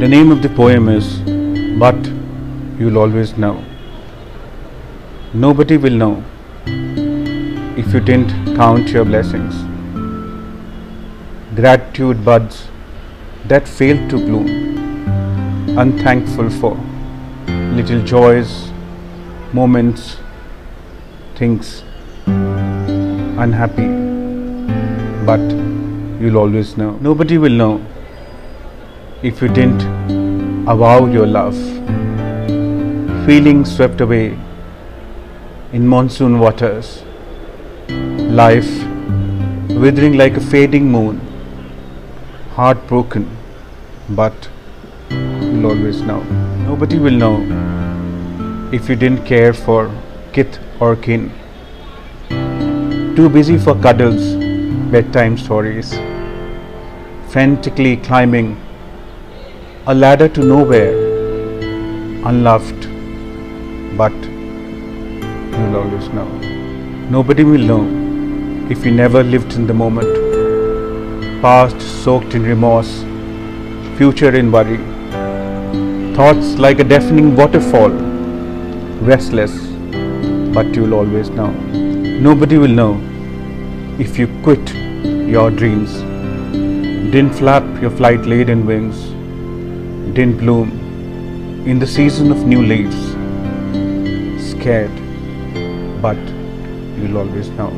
The name of the poem is But You'll Always Know. Nobody will know if you didn't count your blessings. Gratitude buds that failed to bloom. Unthankful for little joys, moments, things. Unhappy, but you'll always know. Nobody will know if you didn't avow your love. Feeling swept away in monsoon waters. Life withering like a fading moon. Heartbroken, but you'll always know. Nobody will know if you didn't care for kith or kin. Too busy for cuddles, bedtime stories, frantically climbing a ladder to nowhere, unloved, but you'll always know. Nobody will know if you never lived in the moment, past soaked in remorse, future in worry, thoughts like a deafening waterfall, restless, but you'll always know. Nobody will know if you quit your dreams, didn't flap your flight laden wings, didn't bloom in the season of new leaves, scared, but you'll always know.